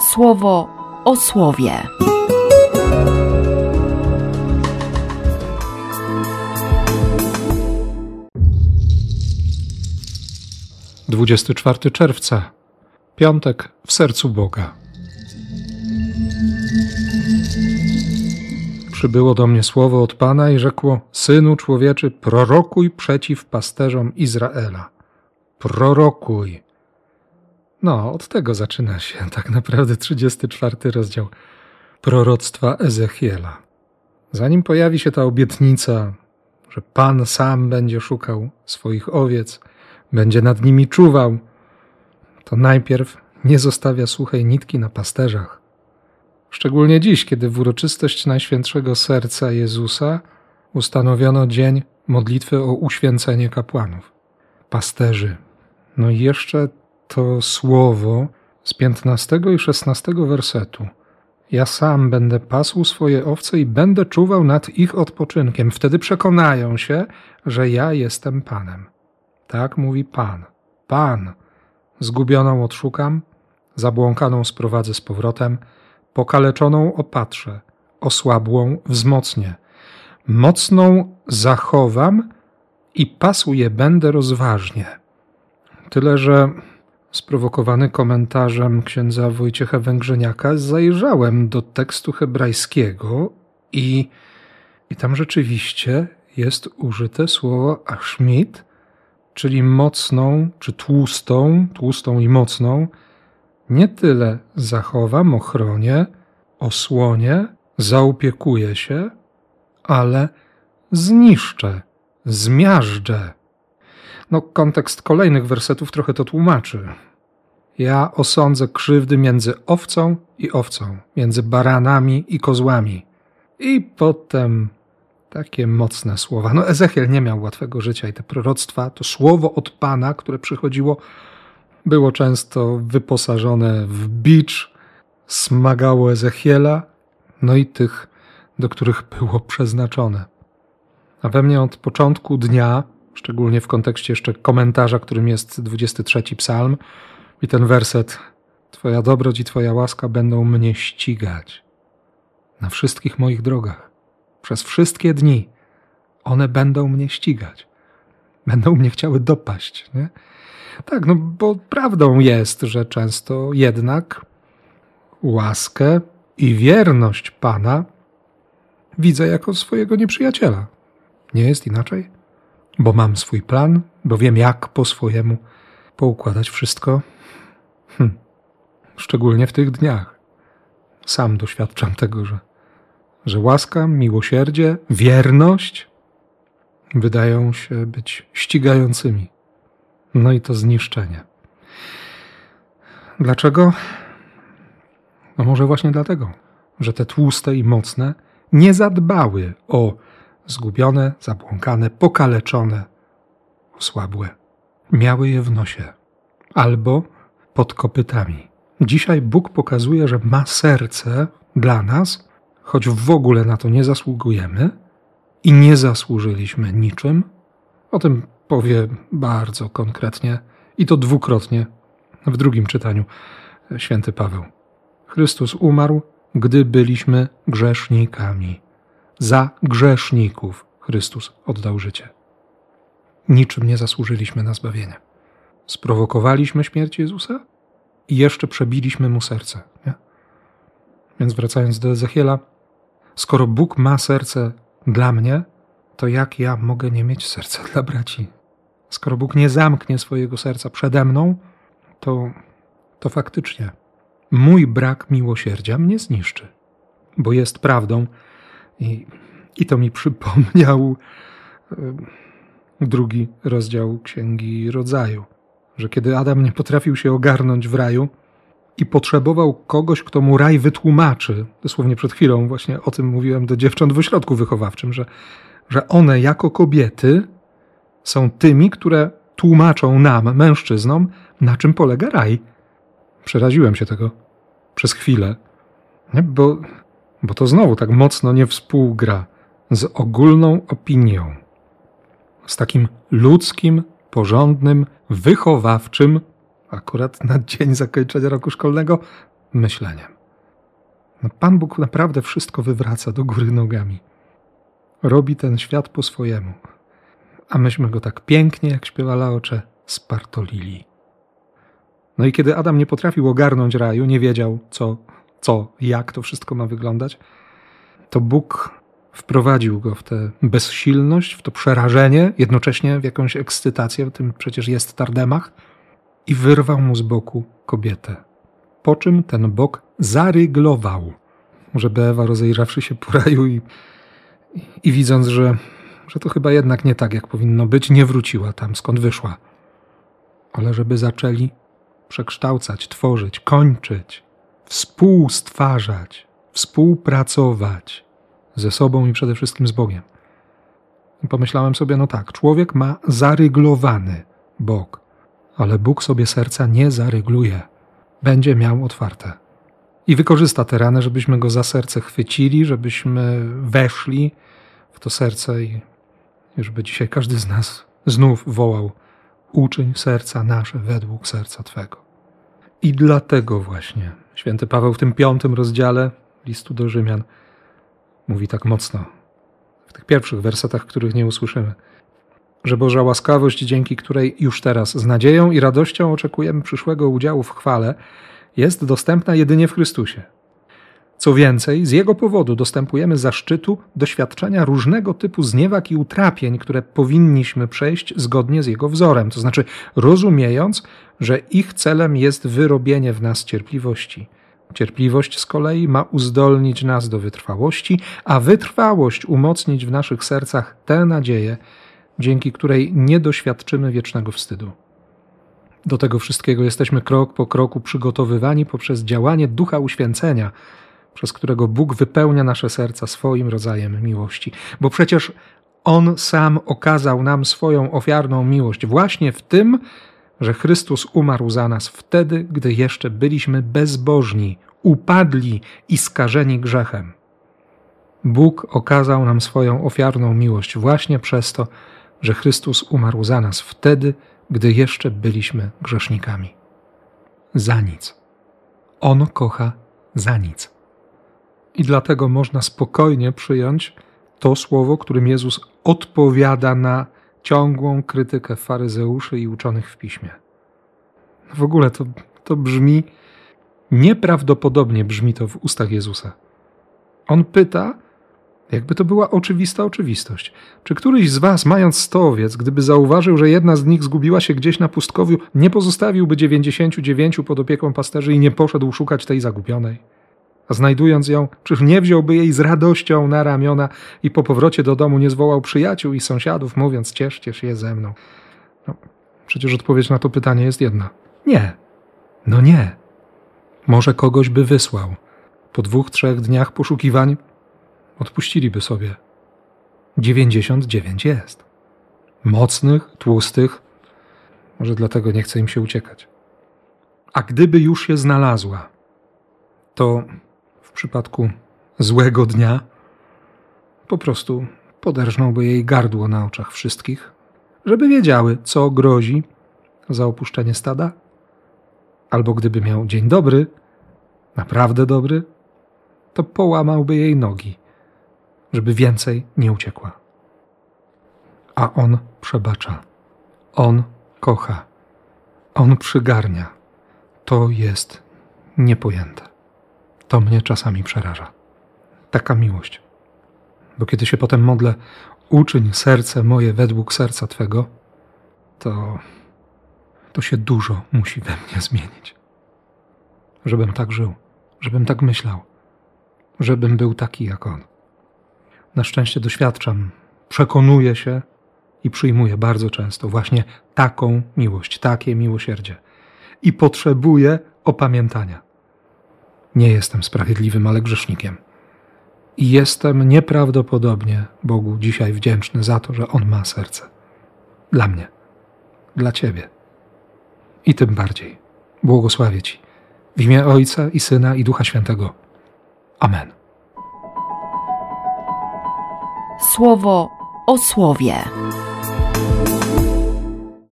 słowo o słowie. Dwudziesty czwarty czerwca, piątek w sercu Boga. Przybyło do mnie słowo od Pana i rzekło: Synu człowieczy, prorokuj przeciw pasterzom Izraela. Prorokuj. No, od tego zaczyna się tak naprawdę 34 rozdział proroctwa Ezechiela. Zanim pojawi się ta obietnica, że Pan sam będzie szukał swoich owiec, będzie nad nimi czuwał, to najpierw nie zostawia suchej nitki na pasterzach. Szczególnie dziś, kiedy w uroczystość Najświętszego Serca Jezusa ustanowiono dzień modlitwy o uświęcenie kapłanów, pasterzy. No i jeszcze to słowo z 15 i 16 wersetu. Ja sam będę pasł swoje owce i będę czuwał nad ich odpoczynkiem. Wtedy przekonają się, że ja jestem Panem. Tak mówi Pan. Pan. Zgubioną odszukam, zabłąkaną sprowadzę z powrotem, pokaleczoną opatrzę, osłabłą wzmocnię. Mocną zachowam i pasł je będę rozważnie. Tyle, że sprowokowany komentarzem księdza Wojciecha Węgrzeniaka, zajrzałem do tekstu hebrajskiego i, i tam rzeczywiście jest użyte słowo ashmit, czyli mocną czy tłustą, tłustą i mocną, nie tyle zachowam, ochronię, osłonię, zaopiekuję się, ale zniszczę, zmiażdżę. No, kontekst kolejnych wersetów trochę to tłumaczy. Ja osądzę krzywdy między owcą i owcą, między baranami i kozłami. I potem takie mocne słowa. No, Ezechiel nie miał łatwego życia i te proroctwa, to słowo od Pana, które przychodziło, było często wyposażone w bicz, smagało Ezechiela, no i tych, do których było przeznaczone. A we mnie od początku dnia szczególnie w kontekście jeszcze komentarza, którym jest 23 psalm i ten werset Twoja dobroć i Twoja łaska będą mnie ścigać na wszystkich moich drogach. Przez wszystkie dni one będą mnie ścigać. Będą mnie chciały dopaść. Nie? Tak, no bo prawdą jest, że często jednak łaskę i wierność Pana widzę jako swojego nieprzyjaciela. Nie jest inaczej? Bo mam swój plan, bo wiem, jak po swojemu poukładać wszystko. Hm. Szczególnie w tych dniach. Sam doświadczam tego, że, że łaska, miłosierdzie, wierność wydają się być ścigającymi. No i to zniszczenie. Dlaczego? No może właśnie dlatego, że te tłuste i mocne nie zadbały o zgubione, zabłąkane, pokaleczone, osłabłe. Miały je w nosie albo pod kopytami. Dzisiaj Bóg pokazuje, że ma serce dla nas, choć w ogóle na to nie zasługujemy i nie zasłużyliśmy niczym. O tym powie bardzo konkretnie i to dwukrotnie w drugim czytaniu święty Paweł. Chrystus umarł, gdy byliśmy grzesznikami. Za grzeszników Chrystus oddał życie. Niczym nie zasłużyliśmy na zbawienie. Sprowokowaliśmy śmierć Jezusa i jeszcze przebiliśmy mu serce. Nie? Więc wracając do Ezechiela, skoro Bóg ma serce dla mnie, to jak ja mogę nie mieć serca dla braci? Skoro Bóg nie zamknie swojego serca przede mną, to, to faktycznie mój brak miłosierdzia mnie zniszczy, bo jest prawdą, i, i to mi przypomniał drugi rozdział Księgi Rodzaju, że kiedy Adam nie potrafił się ogarnąć w raju i potrzebował kogoś, kto mu raj wytłumaczy, dosłownie przed chwilą właśnie o tym mówiłem do dziewcząt w ośrodku wychowawczym, że, że one jako kobiety są tymi, które tłumaczą nam, mężczyznom, na czym polega raj. Przeraziłem się tego przez chwilę, nie? bo bo to znowu tak mocno nie współgra z ogólną opinią, z takim ludzkim, porządnym, wychowawczym, akurat na dzień zakończenia roku szkolnego, myśleniem. No, Pan Bóg naprawdę wszystko wywraca do góry nogami. Robi ten świat po swojemu. A myśmy go tak pięknie, jak śpiewa Laocze, spartolili. No i kiedy Adam nie potrafił ogarnąć raju, nie wiedział co, co, jak to wszystko ma wyglądać, to Bóg wprowadził go w tę bezsilność, w to przerażenie, jednocześnie w jakąś ekscytację, tym przecież jest Tardemach, i wyrwał mu z boku kobietę. Po czym ten bok zaryglował, żeby Ewa, rozejrzawszy się po raju i, i, widząc, że, że to chyba jednak nie tak, jak powinno być, nie wróciła tam, skąd wyszła, ale żeby zaczęli przekształcać, tworzyć, kończyć, współstwarzać, współpracować ze sobą i przede wszystkim z Bogiem. I pomyślałem sobie, no tak, człowiek ma zaryglowany Bóg, ale Bóg sobie serca nie zarygluje. Będzie miał otwarte. I wykorzysta te rany, żebyśmy go za serce chwycili, żebyśmy weszli w to serce i żeby dzisiaj każdy z nas znów wołał: Uczyń serca nasze według serca Twego. I dlatego właśnie święty Paweł w tym piątym rozdziale listu do Rzymian mówi tak mocno, w tych pierwszych wersetach, których nie usłyszymy, że Boża łaskawość, dzięki której już teraz z nadzieją i radością oczekujemy przyszłego udziału w chwale, jest dostępna jedynie w Chrystusie. Co więcej, z Jego powodu dostępujemy zaszczytu doświadczenia różnego typu zniewag i utrapień, które powinniśmy przejść zgodnie z Jego wzorem, to znaczy rozumiejąc, że ich celem jest wyrobienie w nas cierpliwości. Cierpliwość z kolei ma uzdolnić nas do wytrwałości, a wytrwałość umocnić w naszych sercach tę nadzieję, dzięki której nie doświadczymy wiecznego wstydu. Do tego wszystkiego jesteśmy krok po kroku przygotowywani poprzez działanie ducha uświęcenia, przez którego Bóg wypełnia nasze serca swoim rodzajem miłości. Bo przecież On sam okazał nam swoją ofiarną miłość właśnie w tym, że Chrystus umarł za nas wtedy, gdy jeszcze byliśmy bezbożni, upadli i skażeni grzechem. Bóg okazał nam swoją ofiarną miłość właśnie przez to, że Chrystus umarł za nas wtedy, gdy jeszcze byliśmy grzesznikami. Za nic. On kocha za nic. I dlatego można spokojnie przyjąć to słowo, którym Jezus odpowiada na ciągłą krytykę faryzeuszy i uczonych w piśmie. W ogóle to, to brzmi nieprawdopodobnie brzmi to w ustach Jezusa. On pyta, jakby to była oczywista oczywistość. Czy któryś z was, mając sto owiec, gdyby zauważył, że jedna z nich zgubiła się gdzieś na pustkowiu, nie pozostawiłby dziewięćdziesięciu dziewięciu pod opieką pasterzy i nie poszedł szukać tej zagubionej? A znajdując ją, czyż nie wziąłby jej z radością na ramiona i po powrocie do domu nie zwołał przyjaciół i sąsiadów, mówiąc: Cieszcie się ze mną? No, przecież odpowiedź na to pytanie jest jedna: Nie. No nie. Może kogoś by wysłał. Po dwóch, trzech dniach poszukiwań odpuściliby sobie. 99 jest. Mocnych, tłustych, może dlatego nie chce im się uciekać. A gdyby już się znalazła, to przypadku złego dnia po prostu poderżnąłby jej gardło na oczach wszystkich, żeby wiedziały, co grozi za opuszczenie stada. Albo gdyby miał dzień dobry, naprawdę dobry, to połamałby jej nogi żeby więcej nie uciekła. A on przebacza. On kocha. On przygarnia. To jest niepojęte. To mnie czasami przeraża. Taka miłość. Bo kiedy się potem modlę, uczyń serce moje według serca Twego, to, to się dużo musi we mnie zmienić. Żebym tak żył, żebym tak myślał, żebym był taki jak On na szczęście doświadczam, przekonuję się i przyjmuję bardzo często właśnie taką miłość, takie miłosierdzie. I potrzebuję opamiętania. Nie jestem sprawiedliwym, ale grzesznikiem. I jestem nieprawdopodobnie Bogu dzisiaj wdzięczny za to, że On ma serce. Dla mnie, dla Ciebie. I tym bardziej błogosławię Ci w imię Ojca i Syna i Ducha Świętego. Amen. Słowo o słowie.